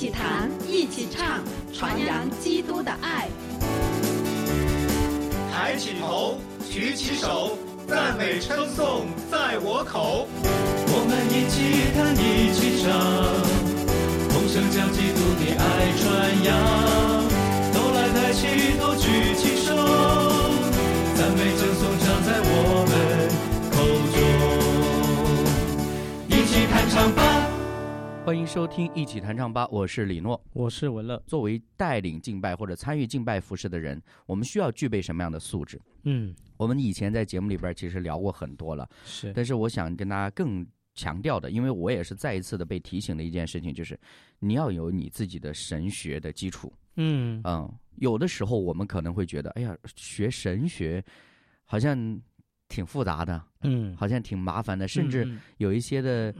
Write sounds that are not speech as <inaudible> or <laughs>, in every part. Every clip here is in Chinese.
一起谈，一起唱，传扬基督的爱。抬起头，举起手，赞美称颂在我口。我们一起弹，一起唱，同声将基督的爱传扬。都来抬起头，举起手，赞美称颂唱在我们口中。一起弹唱吧。欢迎收听《一起弹唱吧》，我是李诺。我是文乐。作为带领敬拜或者参与敬拜服饰的人，我们需要具备什么样的素质？嗯，我们以前在节目里边其实聊过很多了，是，但是我想跟大家更强调的，因为我也是再一次的被提醒的一件事情，就是你要有你自己的神学的基础。嗯嗯，有的时候我们可能会觉得，哎呀，学神学好像挺复杂的，嗯，好像挺麻烦的，甚至嗯有一些的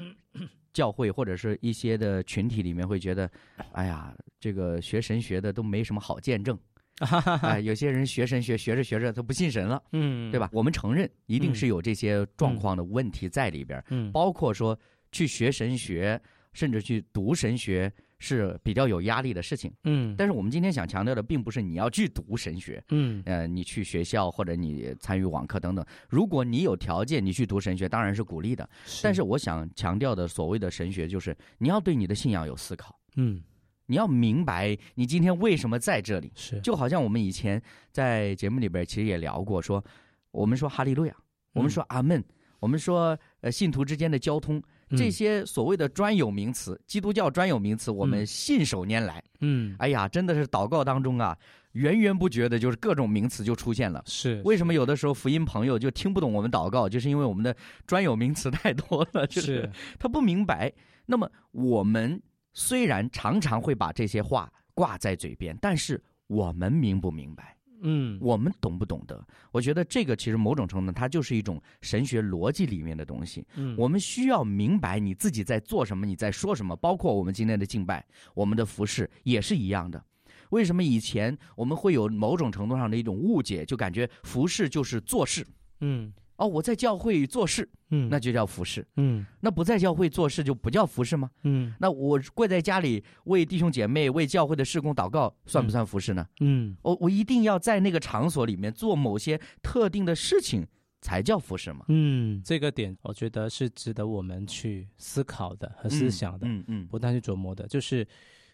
教会或者是一些的群体里面会觉得，<laughs> 哎呀，这个学神学的都没什么好见证。<laughs> 哎，有些人学神学学着学着他不信神了，嗯，对吧？？我们承认一定是有这些状况的问题在里边，嗯，包括说去学神学，甚至去读神学是比较有压力的事情。嗯，但是我们今天想强调的，并不是你要去读神学，嗯呃，你去学校或者你参与网课等等。如果你有条件，你去读神学，当然是鼓励的。但是我想强调的，所谓的神学，就是你要对你的信仰有思考，嗯你要明白你今天为什么在这里。是，就好像我们以前在节目里边其实也聊过，说我们说哈利路亚，我们说阿门，我们说呃信徒之间的交通，这些所谓的专有名词，基督教专有名词，我们嗯信手拈来。嗯哎呀，真的是祷告当中啊，源源不绝的，就是各种名词就出现了。是为什么有的时候福音朋友就听不懂我们祷告，就是因为我们的专有名词太多了，<laughs> 就是是他不明白。那么我们虽然常常会把这些话挂在嘴边，但是我们明不明白？嗯我们懂不懂得？我觉得这个其实某种程度，它就是一种神学逻辑里面的东西。嗯我们需要明白你自己在做什么，你在说什么，包括我们今天的敬拜，我们的服饰也是一样的。为什么以前我们会有某种程度上的一种误解，就感觉服饰就是做事嗯哦，我在教会做事，嗯。那就叫服侍；嗯。那不在教会做事就不叫服侍吗？嗯。那我跪在家里为弟兄姐妹、为教会的事工祷告，算不算服侍呢？嗯。我我一定要在那个场所里面做某些特定的事情，才叫服饰嘛？嗯，这个点我觉得是值得我们去思考的和思想的，嗯嗯，不断去琢磨的，就是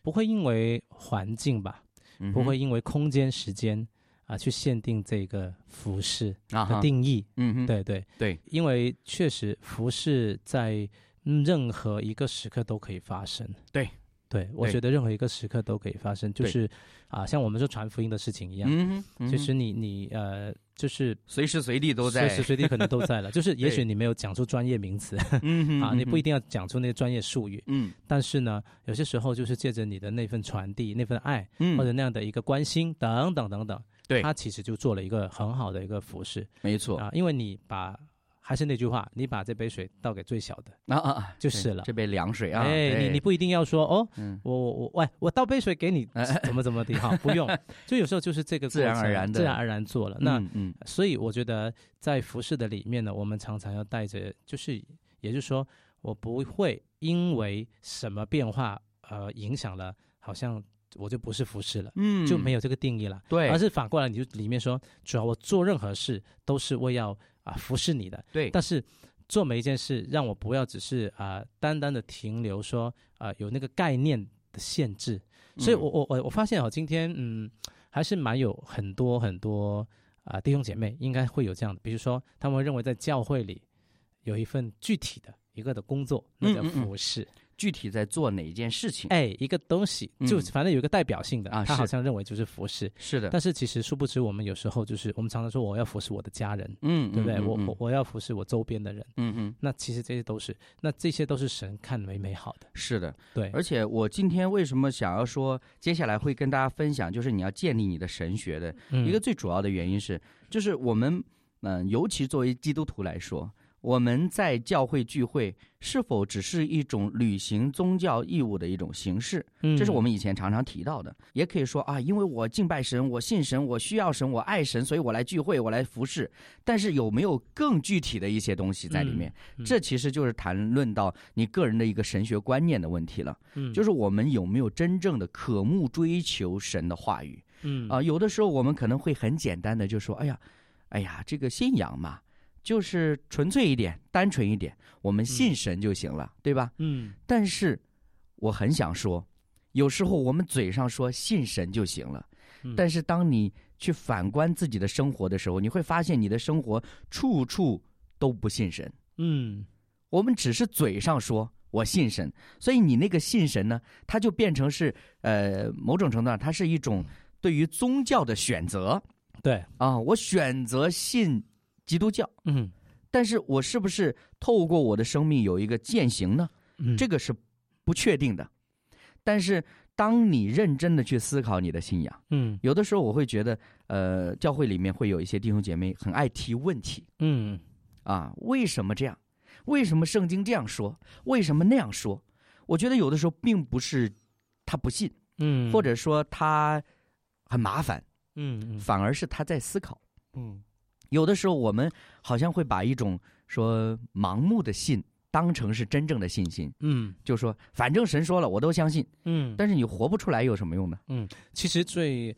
不会因为环境吧，嗯不会因为空间、时间啊去限定这个服饰的啊哈，定义。嗯哼，对对，对，因为确实服饰在嗯任何一个时刻都可以发生。对，对我觉得任何一个时刻都可以发生，就是啊，像我们说传福音的事情一样，嗯，嗯其实你你呃，就是随时随地都在，随时随地可能都在了。就是也许你没有讲出专业名词嗯啊，你不一定，定要讲出那些专业术语，嗯但是呢，有些时候就是借着你的那份传递、那份爱，嗯，或者那样的一个关心等等等等，对。他其实就做了一个很好的一个服饰。没错。啊，因为你把还是那句话，你把这杯水倒给最小的，啊啊啊，就是了。这杯凉水啊，哎，你你不一定要说哦，嗯。我我我喂，我倒杯水给你，<laughs> 怎么怎么的哈，不用，<laughs> 就有时候就是这个自然而然的自然而然做了。那嗯嗯。所以我觉得在服饰的里面呢，我们常常要带着，就是也就是说，我不会因为什么变化呃影响了，好像我就不是服侍了。嗯，就没有这个定义了，对而是反过来，你就里面说，主要我做任何事都是为要啊服侍你的，对，但是做每一件事，让我不要只是啊、单单的停留说啊、有那个概念的限制。所以嗯我我我我发现哦，今天嗯还是蛮有很多很多啊、弟兄姐妹应该会有这样的，比如说他们认为在教会里有一份具体的一个的工作，那叫嗯嗯嗯服饰。具体在做哪一件事情？哎，一个东西就嗯反正有一个代表性的，啊他好像认为就是服侍。是的，但是其实殊不知，我们有时候就是我们常常说我要服侍我的家人，嗯，对不对？我我我要服侍我周边的人。嗯嗯，那其实这些都是，那这些都是神看为美好的。是的。对，而且我今天为什么想要说，接下来会跟大家分享，就是你要建立你的神学的嗯一个最主要的原因是，就是我们嗯、尤其作为基督徒来说，我们在教会聚会是否只是一种履行宗教义务的一种形式？嗯这是我们以前常常提到的。也可以说啊，因为我敬拜神，我信神，我需要神，我爱神，所以我来聚会，我来服侍。但是有没有更具体的一些东西在里面？嗯这其实就是谈论到你个人的一个神学观念的问题了。嗯就是我们有没有真正的渴慕追求神的话语？嗯啊、有的时候我们可能会很简单的就说：“哎呀，哎呀，这个信仰嘛，就是纯粹一点，单纯一点，我们信神就行了，对吧？”嗯。但是我很想说，有时候我们嘴上说信神就行了，嗯。但是当你去反观自己的生活的时候，你会发现你的生活处处都不信神。嗯。我们只是嘴上说我信神，所以你那个信神呢，它就变成是呃某种程度上，它是一种对于宗教的选择对。啊，我选择信基督教，嗯但是我是不是透过我的生命有一个践行呢？嗯这个是不确定的。但是当你认真的去思考你的信仰，嗯有的时候我会觉得，呃，教会里面会有一些弟兄姐妹很爱提问题嗯啊，为什么这样？为什么圣经这样说？为什么那样说？我觉得有的时候并不是他不信，嗯或者说他很麻烦，嗯嗯反而是他在思考。嗯有的时候我们好像会把一种说盲目的信当成是真正的信心，嗯就说反正神说了，我都相信。嗯，但是你活不出来有什么用呢？嗯其实最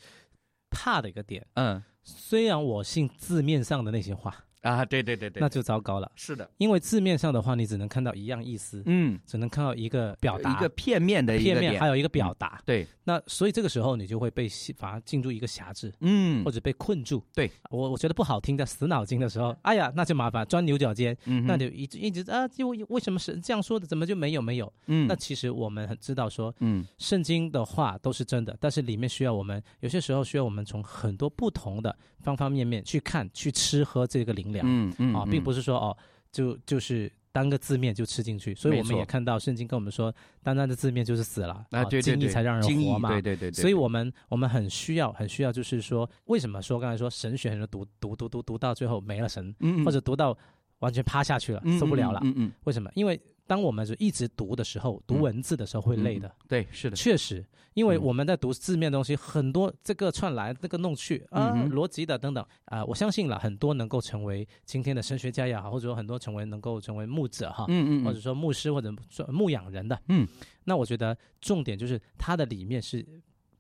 怕的一个点，嗯虽然我信字面上的那些话，啊，对对对对，那就糟糕了，是的，因为字面上的话，你只能看到一样意思，嗯，只能看到一个表达，一个片面的一片面，还有一个表达。对，那所以这个时候你就会被反而进入一个狭制，嗯。或者被困住。对。我，我觉得不好听的死脑筋的时候，哎呀，那就麻烦，钻牛角尖，嗯，那就一直一直啊，就为什么是这样说的，怎么就没有没有？嗯。那其实我们很知道说，嗯。圣经的话都是真的，但是里面需要我们有些时候需要我们从很多不同的方方面面去看、去吃喝这个灵粮、嗯嗯啊，并不是是说哦，就就是单个字面就吃进去。所以我们也看到圣经跟我们说，单单的字面就是死了啊，对对对，经义才让人活嘛。对对对对，所以我们我们很需要很需要，就是说，为什么说刚才说神学很多读读读读读到最后没了神，嗯或者读到完全趴下去了，嗯受不了了？嗯嗯，为什么？因为当我们是一直读的时候，读嗯文字的时候会累的。对，是的，确实，因为嗯。我们在读字面的东西，很多这个串来，这个弄去啊，嗯逻辑的等等啊、我相信了很多能够成为今天的神学家也好，或者说很多成为能够成为牧者哈，嗯嗯，或者说牧师或者说牧养人的，嗯，那我觉得重点就是它的里面是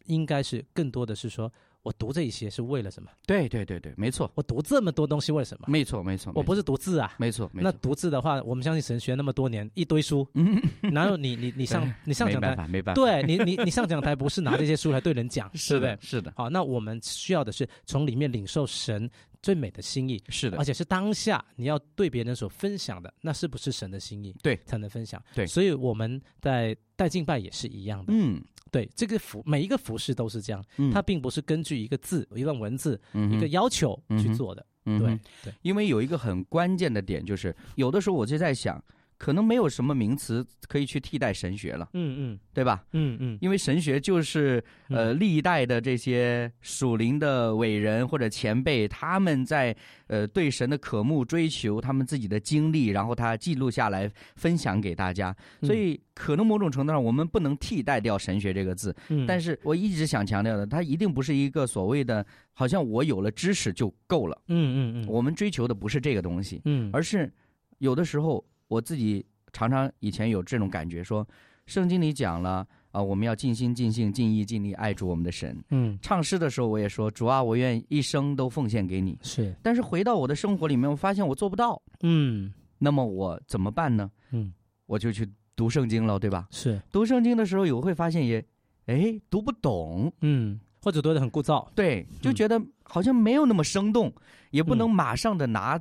应该是更多的是说我读这一些是为了什么？对对对对，没错，我读这么多东西为了什么？没错没错，我不是读字啊。没错没那，读字的话，我们相信神学那么多年，一堆书，嗯，<laughs> 哪有你你你上 <laughs> 你上讲台，没办法没办法，对你你你上讲台不是拿这些书来对人讲，<laughs> 对是的？是的好，那我们需要的是从里面领受神最美的心意，是的而，且是当下你要对别人所分享的，那是不是神的心意？对才能分享。对所以我们在带敬拜也是一样的。嗯对，这个服每一个服饰都是这样，嗯，它并不是根据一个字、一段文字、嗯一个要求去做的。对，因为有一个很关键的点，就是有的时候我就在想，可能没有什么名词可以去替代神学了，嗯嗯。对吧？嗯嗯，因为神学就是呃历代的这些属灵的伟人或者前辈，他们在呃对神的渴慕追求，他们自己的经历，然后他记录下来分享给大家。所以可能某种程度上，我们不能替代掉神学这个字，嗯，但是是我一直想强调的，它一定不是一个所谓的好像我有了知识就够了。嗯嗯嗯，我们追求的不是这个东西，嗯。而是有的时候我自己常常以前有这种感觉，说圣经里讲了啊、我们要尽心尽性尽意尽力爱主我们的神。嗯唱诗的时候我也说，主啊，我愿一生都奉献给你。是但是回到我的生活里面，我发现我做不到，嗯那么我怎么办呢？嗯我就去读圣经了，对吧？是读圣经的时候，也会发现也，哎，读不懂，嗯，或者读的很枯燥。对，就嗯觉得好像没有那么生动，也不能嗯马上的拿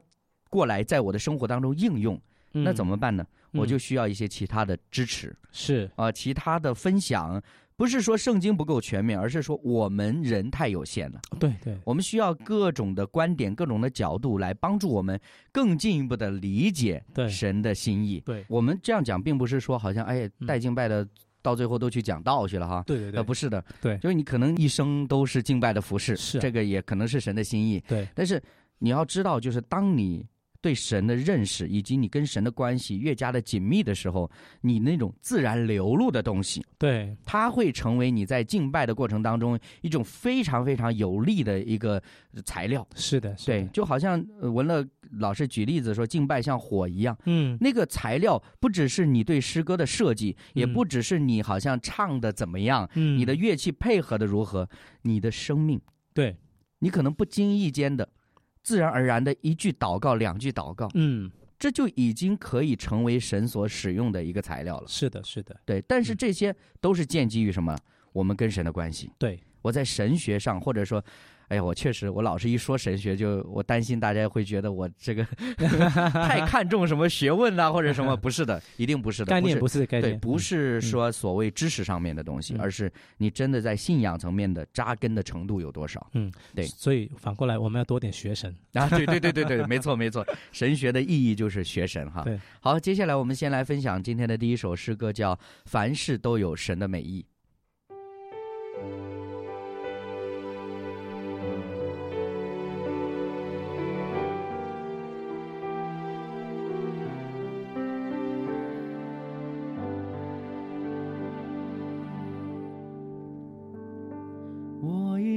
过来在我的生活当中应用。那怎么么办呢？我就需要一些其他的支持。是。啊、其他的分享。不是说圣经不够全面，而是说我们人太有限了，对对。我们需要各种的观点、各种的角度来帮助我们更进一步的理解神的心意。对。我们这样讲，并不是说好像哎嗯。带敬拜的到最后都去讲道去了哈。对对对，呃，不是的，对。就是你可能一生都是敬拜的服饰，是。啊这个也可能是神的心意。对。但是你要知道，就是当你对神的认识，以及你跟神的关系越加的紧密的时候，你那种自然流露的东西，对，它会成为你在敬拜的过程当中一种非常非常有力的一个材料。是的，是对，就好像呃文乐老师举例子说，敬拜像火一样。嗯，那个材料不只是你对诗歌的设计，也嗯不只是你好像唱的怎么样，嗯你的乐器配合的如何，你的生命，对，你可能不经意间的，自然而然的一句祷告、两句祷告，嗯，这就已经可以成为神所使用的一个材料了。是的，是的，对，但是嗯这些都是建基于什么？我们跟神的关系。对，我在神学上，或者说，哎呀，我确实，我老是一说神学就，我担心大家会觉得我这个 <laughs> 太看重什么学问呐、或者什么，不是的，一定不是的，概念不是。概念，不嗯是说所谓知识上面的东西，嗯而是你真的在信仰层面的扎根的程度有多少嗯对所以反过来我们要多点学神。啊？对对对对对，没错没错，<laughs> 神学的意义就是学神哈。对，好，接下来我们先来分享今天的第一首诗歌，叫《凡事都有神的美意》。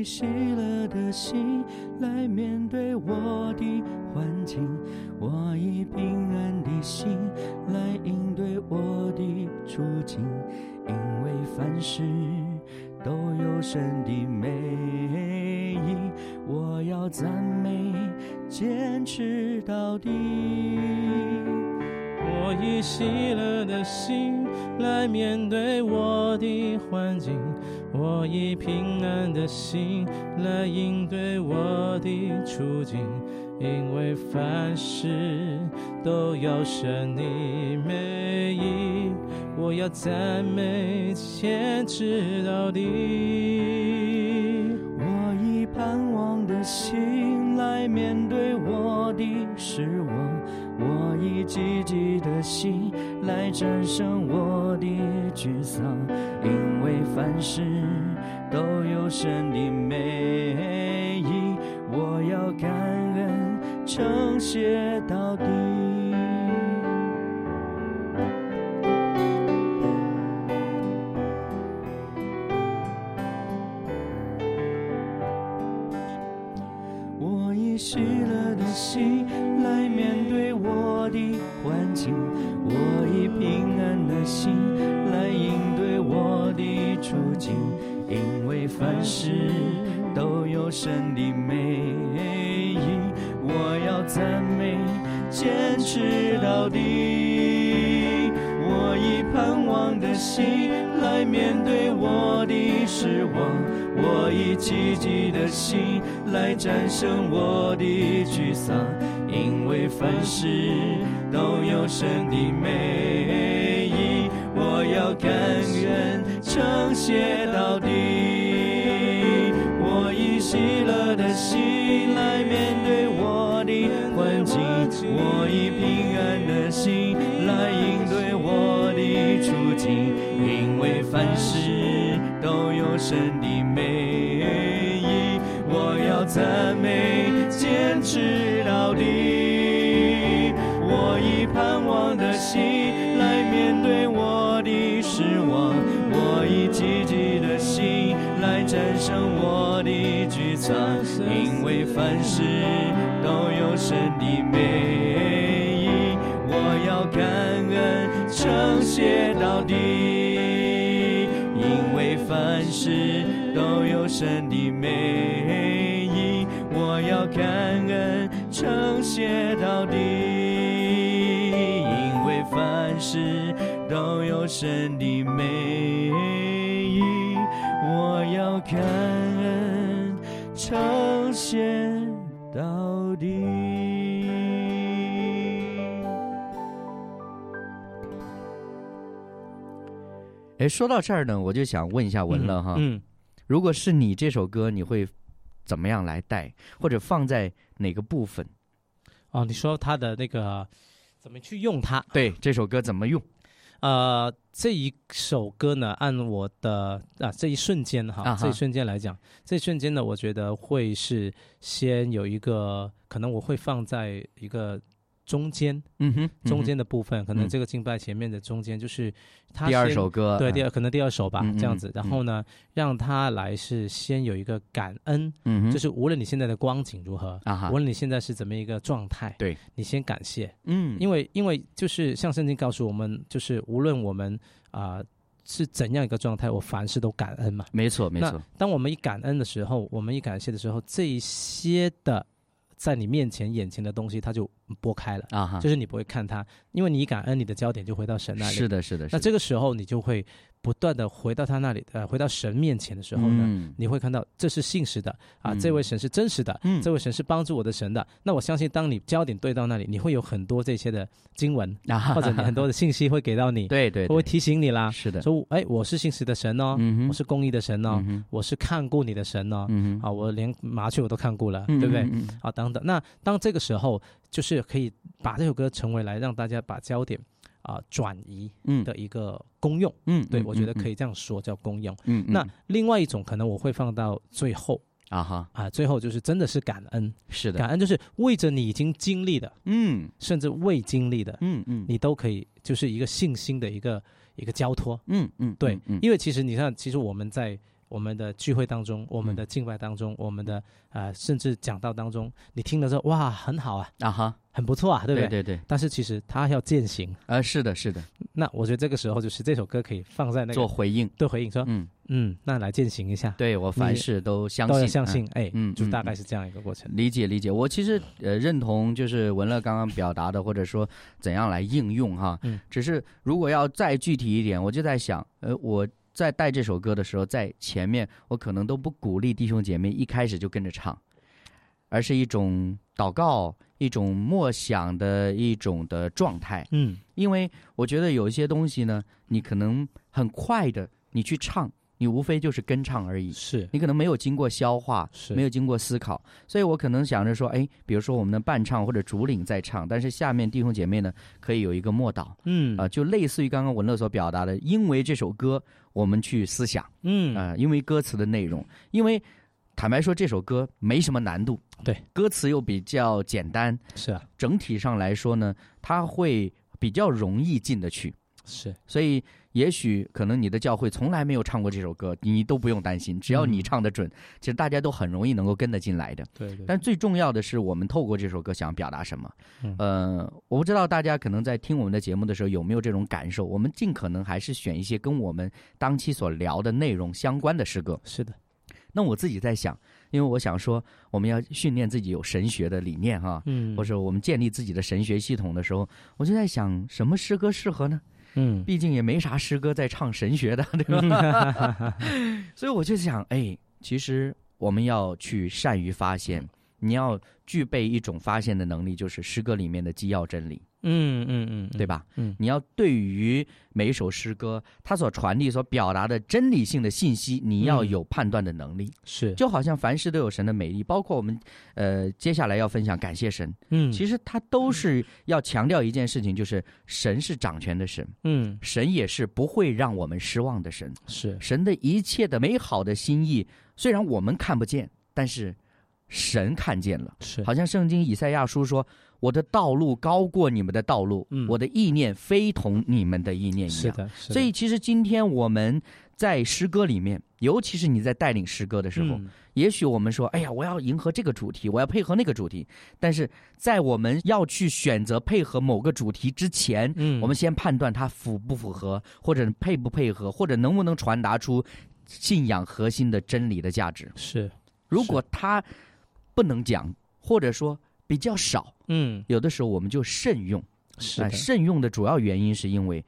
以喜乐的心来面对我的环境，我以平安的心来应对我的处境，因为凡事都有神的美意，我要赞美，坚持到底。我以喜乐的心来面对我的环境，我以平安的心来应对我的处境，因为凡事都有神的美意，我要赞美，坚持到底。我以盼望的心来面对我的失望，积极的心来战胜我的沮丧，因为凡事都有神的美意，我要感恩，称谢到底。因为凡事都有神的美意，我要赞美，坚持到底。我以盼望的心来面对我的失望，我以积极的心来战胜我的沮丧，因为凡事都有神的美意，我要甘愿称谢到底。我以喜乐的心来面对我的环境，我以平安的心来应对我的处境，因为凡事都有神的美意，我要赞事都有神的美意，我要感恩，称谢到底，因为凡事都有神的美意，我要感恩，称谢到底，因为凡事都有神的美意，我要感恩，称谢。哎，说到这儿呢，我就想问一下文乐哈，嗯，如果是你这首歌，你会怎么样来带，或者放在哪个部分？哦，你说他的那个怎么去用它？对，这首歌怎么用？呃，这一首歌呢，按我的啊这一瞬间哈，这一瞬间来讲，这一瞬间呢，我觉得会是先有一个，可能我会放在一个中间嗯哼，中嗯间的部分，可能嗯。这个敬拜前面的中间就是他哼第二首歌，对，嗯。第二可能第二首吧，这样子。然嗯后呢，让他来是先有一个感恩，嗯哼，就是无论你现在的光景如何，啊哈。无，论你现在是怎么一个状态，对。你先感谢，嗯，因为因为就是像圣经告诉我们，就是无论我们啊、是怎样一个状态，我凡事都感恩嘛。没错没错，当我们一感恩的时候，我们一感谢的时候，这一些的在你面前眼前的东西，它就拨开了，啊，就是你不会看它，因为你感恩，你的焦点就回到神那里。是的是的，那这个时候你就会不断的回到他那里，呃，回到神面前的时候呢，嗯。你会看到这是信实的啊，嗯。这位神是真实的，嗯。这位神是帮助我的神的。那我相信，当你焦点对到那里，你会有很多这些的经文，啊哈或者你很多的信息会给到你，对对，对。会提醒你啦，是的，说哎，我是信实的神哦，嗯我是公义的神哦，嗯我是看顾你的神哦，嗯，啊，我连麻雀我都看顾了，嗯对不对？啊，等等。那当这个时候，就是可以把这首歌成为来让大家把焦点啊、转移嗯。的一个功用。嗯，对，我觉得可以，这样说，叫功用。嗯，嗯。那另外一种可能我会放到最后啊哈，啊，最后就是真的是感恩，是的，感恩就是为着你已经经历的，嗯。甚至未经历的，嗯嗯，你都可以就是一个信心的一个一个交托。嗯嗯，对，嗯因为其实你看，其实我们在我们的聚会当中，我们嗯。的敬拜当中，我们的呃，甚至讲道当中，你听了之后，哇，很好啊，啊哈，很不错啊，对不对？对对对，但是其实他要践行，啊是的是的，那我觉得这个时候就是这首歌可以放在那个做回应，对回应说，嗯，嗯，那来践行一下，对我凡事都相都要信，嗯相信，哎，嗯就大嗯概是这样一个过程。理解理解，我其实呃认同，就是文乐刚刚表达的，或者说怎样来应用哈。嗯。只是如果要再具体一点，我就在想，呃，我在带这首歌的时候，在前面我可能都不鼓励弟兄姐妹一开始就跟着唱，而是一种祷告、一种默想的一种的状态。嗯，因为我觉得有一些东西呢，你可能很快的你去唱，你无非就是跟唱而已。是。你可能没有经过消化，是。没有经过思考，所以我可能想着说，哎，比如说我们的伴唱或者主领在唱，但是下面弟兄姐妹呢可以有一个默祷。嗯。啊、就类似于刚刚文乐所表达的，因为这首歌我们去思想嗯。啊、因为歌词的内容，因为坦白说这首歌没什么难度，对，歌词又比较简单，是啊。整体上来说呢，它会比较容易进得去，是。所以也许可能你的教会从来没有唱过这首歌，你都不用担心，只要你嗯唱得准，其实大家都很容易能够跟得进来的。对对，但最重要的是，我们透过这首歌想表达什么？嗯呃，我不知道大家可能在听我们的节目的时候有没有这种感受。我们尽可能还是选一些跟我们当期所聊的内容相关的诗歌。是的，那我自己在想，因为我想说，我们要训练自己有神学的理念哈，嗯或者我们建立自己的神学系统的时候，我就在想，什么诗歌适合呢？嗯。毕竟也没啥诗歌在唱神学的，对吧？<laughs> <laughs> 所以我就想，哎，其实我们要去善于发现，你要具备一种发现的能力，就是诗歌里面的基要真理，嗯嗯嗯，对吧？嗯。你要对于每一首诗歌，它所传递、所表达的真理性的信息，你要嗯有判断的能力。是。就好像凡事都有神的美丽，包括我们呃接下来要分享感谢神，嗯。其实它都是要强调一件事情，就是神是掌权的神，嗯。神也是不会让我们失望的神。是。神的一切的美好的心意，虽然我们看不见，但是神看见了。是好像圣经以赛亚书说：“我的道路高过你们的道路，嗯我的意念非同你们的意念一样。”是的，是的所以，其实今天我们在诗歌里面，尤其是你在带领诗歌的时候，嗯也许我们说：“哎呀，我要迎合这个主题，我要配合那个主题。”但是在我们要去选择配合某个主题之前，嗯我们先判断它符不符合，或者配不配合，或者能不能传达出信仰核心的真理的价值。是如果它不能讲，或者说比较少，嗯有的时候我们就慎用。是的呃慎用的主要原因是因为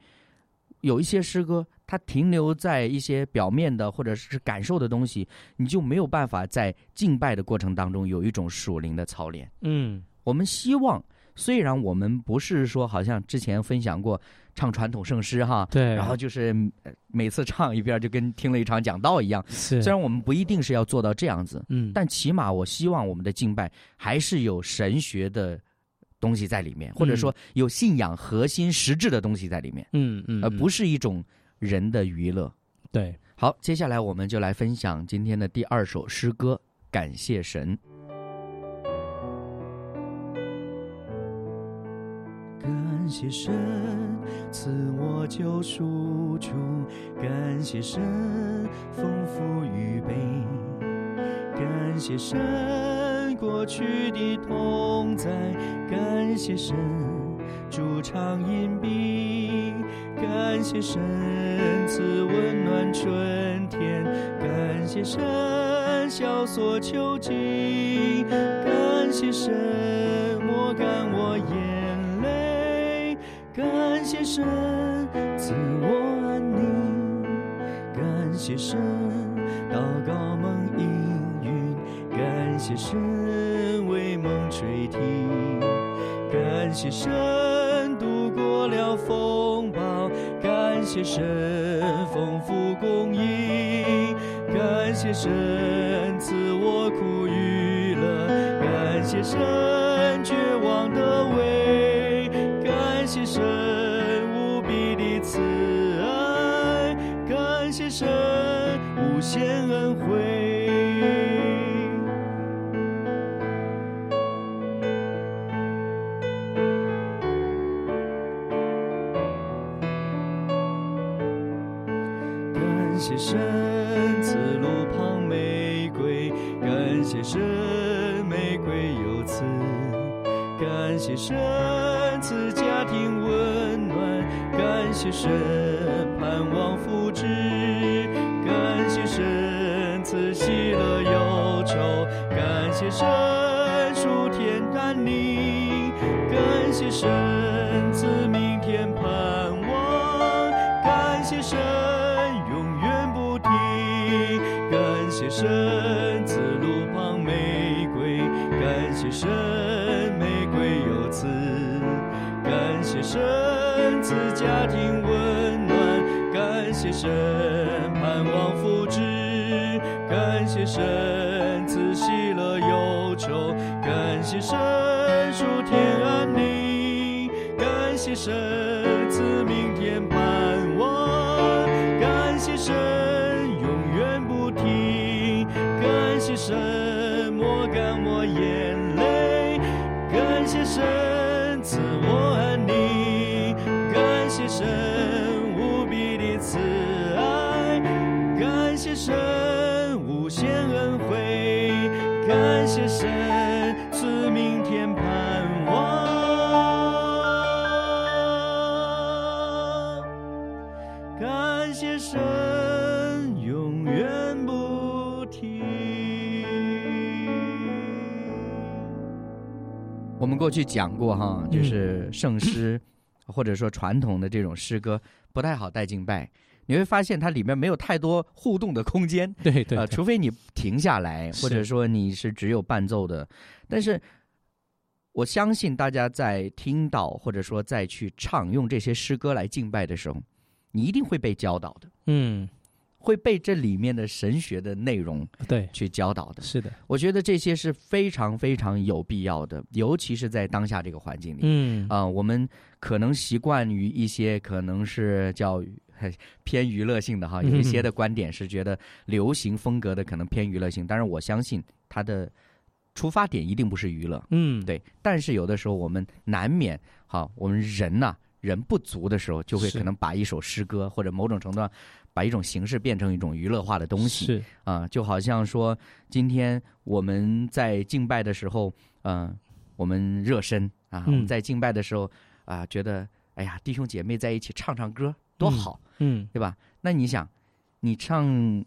有一些诗歌，它停留在一些表面的或者是感受的东西，你就没有办法在敬拜的过程当中有一种属灵的操练。嗯我们希望，虽然我们不是说好像之前分享过唱传统圣诗哈，对，然后就是呃每次唱一遍就跟听了一场讲道一样。是虽然我们不一定是要做到这样子，嗯但起码我希望我们的敬拜还是有神学的东西在里面，或者说有信仰核心实质的东西在里面，嗯嗯而不是是一种人的娱乐。对好，接下来我们就来分享今天的第二首诗歌《感谢神》。谢神赐我救赎主，感谢神丰富预备，感谢神过去的同在，感谢神主场隐蔽，感谢神赐温暖春天，感谢神消所求尽，感谢神抹干我眼，感谢神赐我安宁，感谢神祷告蒙应允，感谢神为梦垂听。感谢神度过了风暴，感谢神丰富供应，感谢神赐我苦与乐，感谢神绝望的无限恩惠。感谢神赐路旁玫瑰，感谢神玫瑰有刺，感谢神赐家庭温暖，感谢神盼望福祉，谢神属天甘宁，感谢神神赐明天盼望，感谢神永远不停，感谢神。们过去讲过哈，就是圣诗、<laughs> 或者说传统的这种诗歌不太好带敬拜，你会发现它里面没有太多互动的空间。对对除非你停下来，或者说你是只有伴奏的，但是我相信大家在听到或者说再去唱用这些诗歌来敬拜的时候，你一定会被教导的，嗯，会被这里面的神学的内容对，去教导的。是的，我觉得这些是非常非常有必要的，尤其是在当下这个环境里。嗯啊、我们可能习惯于一些可能是叫 <laughs> 偏娱乐性的哈，有一些的观点是觉得流行风格的可能偏娱乐性，但是我相信它的出发点一定不是娱乐，嗯，对。但是有的时候我们难免哈，我们人呐、人不足的时候，就会可能把一首诗歌或者某种程度上把一种形式变成一种娱乐化的东西。是，啊，就好像说，今天我们在敬拜的时候，嗯、我们热身啊，我们嗯在敬拜的时候啊，觉得哎呀，弟兄姐妹在一起唱唱歌多嗯好，嗯对吧？那你想，你唱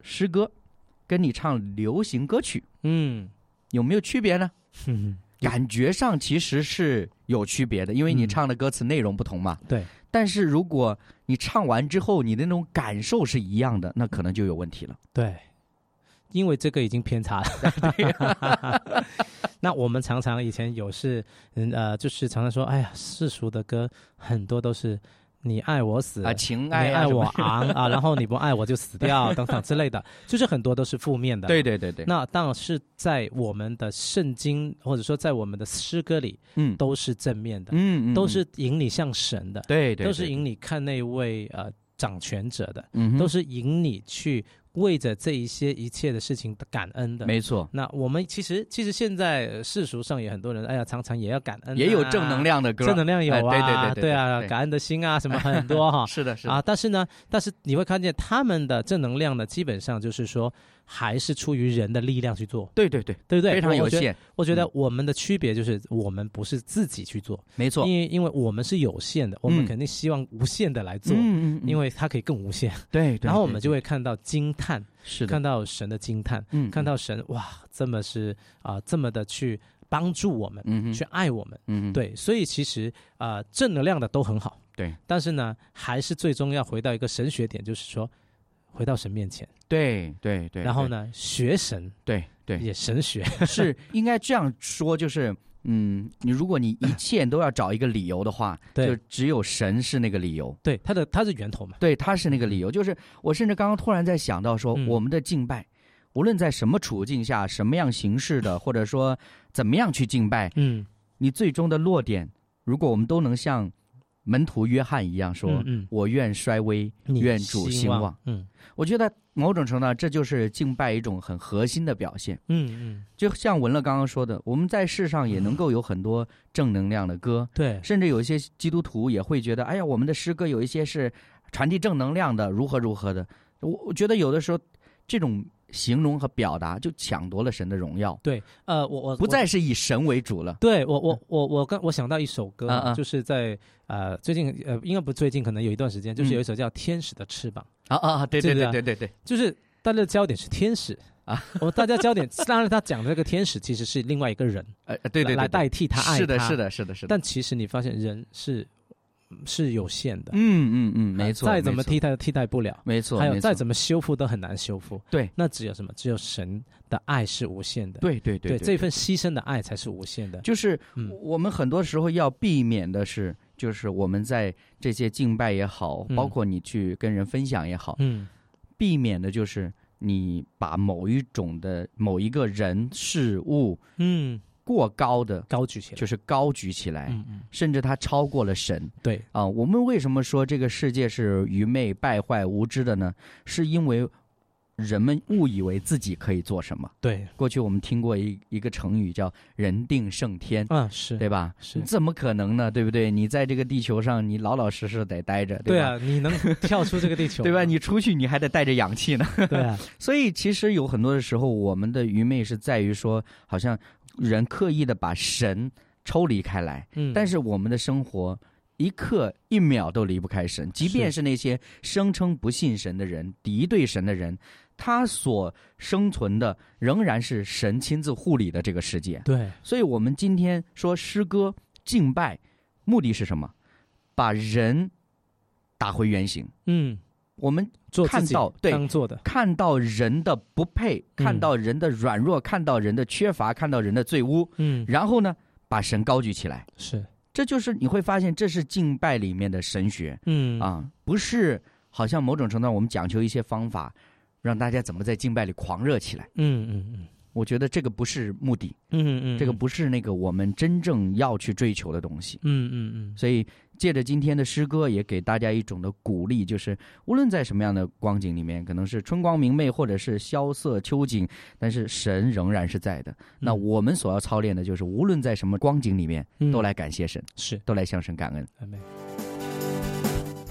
诗歌，跟你唱流行歌曲嗯有没有区别呢？嗯，<laughs> 感觉上其实是有区别的，因为你嗯唱的歌词内容不同嘛。对，但是如果你唱完之后，你的那种感受是一样的，那可能就有问题了。对，因为这个已经偏差了。<laughs> 那我们常常以前有是，嗯呃，就是常常说，哎呀，世俗的歌很多都是你爱我死啊，情你爱啊，爱我昂啊，<laughs> 然后你不爱我就死掉等等之类的，<laughs> 就是很多都是负面的。对对对对，那当然是在我们的圣经或者说在我们的诗歌里嗯。都是正面的，嗯嗯，都嗯是引你向神的，对对，对都是引你看那位呃掌权者的，嗯都是引你去为着这一些一切的事情感恩的。没错，那我们其实其实现在呃世俗上也很多人，哎呀，常常也要感恩啊、也有正能量的歌，正能量有啊，哎对对对对啊，对。感恩的心啊，什么很多哈。<laughs> 是的，是的，啊。但是呢，但是你会看见他们的正能量呢，基本上就是说还是出于人的力量去做，对对对，对不对？非常有。限，我觉得嗯。我们的区别就是我们不是自己去做，没错，因为因为我们是有限的，我们嗯。肯定希望无限的来做，嗯嗯，因为为它可以更无限。对，对然后我们就会看到惊叹，是，看到神的惊叹，嗯看到神哇，这么是啊、这么的去帮助我们，嗯去爱我们。嗯，对，所以其实啊、呃正能量的都很好，对，但是呢，还是最终要回到一个神学点，就是说，回到神面前，对对对，然后呢，学神。对对，也神学，是应该这样说，就是。嗯，你如果你一切都要找一个理由的话，对就只有神是那个理由，对，他的他是源头嘛，对，他是那个理由。就是我甚至刚刚突然在想到说，嗯。我们的敬拜，无论在什么处境下、什么样形式的，或者说怎么样去敬拜，嗯，你最终的落点，如果我们都能像门徒约翰一样说：“嗯嗯我愿衰微，愿主兴旺。嗯我觉得某种程度上，这就是敬拜一种很核心的表现。嗯嗯，就像文乐刚刚说的，我们在世上也能够有很多正能量的歌，对，甚至有一些基督徒也会觉得，哎呀，我们的诗歌有一些是传递正能量的，如何如何的。我我觉得有的时候这种形容和表达就抢夺了神的荣耀，对，呃，我我不再是以神为主了。对我我我我刚我想到一首歌啊，嗯嗯。就是在呃最近呃应该不最近，可能有一段时间，就是嗯有一首叫《天使的翅膀啊啊，啊对对对对对就是大家的焦点是天使啊，我大家焦点当然他讲的这个天使其实是另外一个人，呃，对对对，来代替他爱是的，他。是，的，是的，是的。但其实你发现人是是有限的，嗯嗯嗯，没错，再怎么替代都替代不了。没错，还有再怎么修复都很难修复，对。那只有什么？只有神的爱是无限的，对对对这份牺牲的爱才是无限的。就是嗯。我们很多时候要避免的是，就是我们在这些敬拜也好，嗯。包括你去跟人分享也好，嗯。避免的就是你把某一种的某一个人事物嗯，过高的，高举起来，就是高举起来，嗯嗯，甚至它超过了神对，啊。我们为什么说这个世界是愚昧、败坏、无知的呢？是因为人们误以为自己可以做什么。对，过去我们听过一一个成语叫“人定胜天”，啊是，对吧？是你怎么可能呢？对不对？你在这个地球上，你老老实实得待着，吧？对啊，你能跳出这个地球，<laughs> 对吧？你出去你还得带着氧气呢。对啊，<laughs> 所以其实有很多的时候，我们的愚昧是在于说，好像人刻意的把神抽离开来，嗯，但是我们的生活。一刻一秒都离不开神，即便是那些声称不信神的人、敌对神的人，他所生存的仍然是神亲自护理的这个世界。对，所以，我们今天说诗歌敬拜，目的是什么？把人打回原形。嗯，我们做看到对当做的，看到人的不配，嗯。看到人的软弱，看到人的缺乏，看到人的罪污，嗯，然后呢，把神高举起来。是，这就是你会发现，这是敬拜里面的神学。嗯。啊，不是好像某种程度上我们讲求一些方法，让大家怎么在敬拜里狂热起来。嗯嗯嗯。我觉得这个不是目的，嗯嗯，这个不是那个我们真正要去追求的东西。嗯，嗯嗯。所以借着今天的诗歌，也给大家一种的鼓励，就是无论在什么样的光景里面，可能是春光明媚，或者是萧瑟秋景，但是神仍然是在的。那我们所要操练的就是，无论在什么光景里面，嗯，都来感谢神，是，都来向神感恩。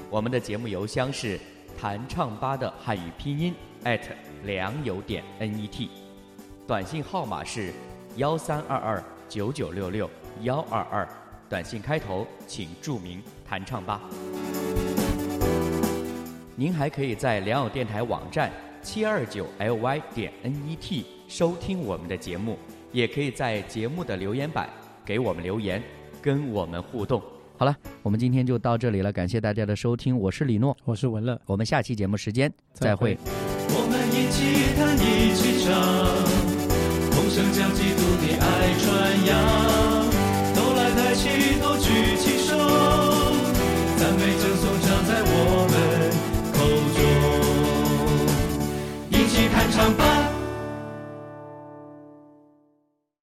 我们的节目邮箱是弹唱吧的汉语拼音 at 良友点 net，短信号码是幺三二二九九六六幺二二，短信开头请注明弹唱吧。您还可以在良友电台网站七二九 ly 点 net 收听我们的节目，也可以在节目的留言板给我们留言，跟我们互动。好了，我们今天就到这里了，感谢大家的收听，我是李诺，我是文乐，我们下期节目时间再再会会我们一起弹，一起唱，同声将基督的爱传扬。都来抬起，举起手，赞美称颂唱在我们口中。一起弹唱吧，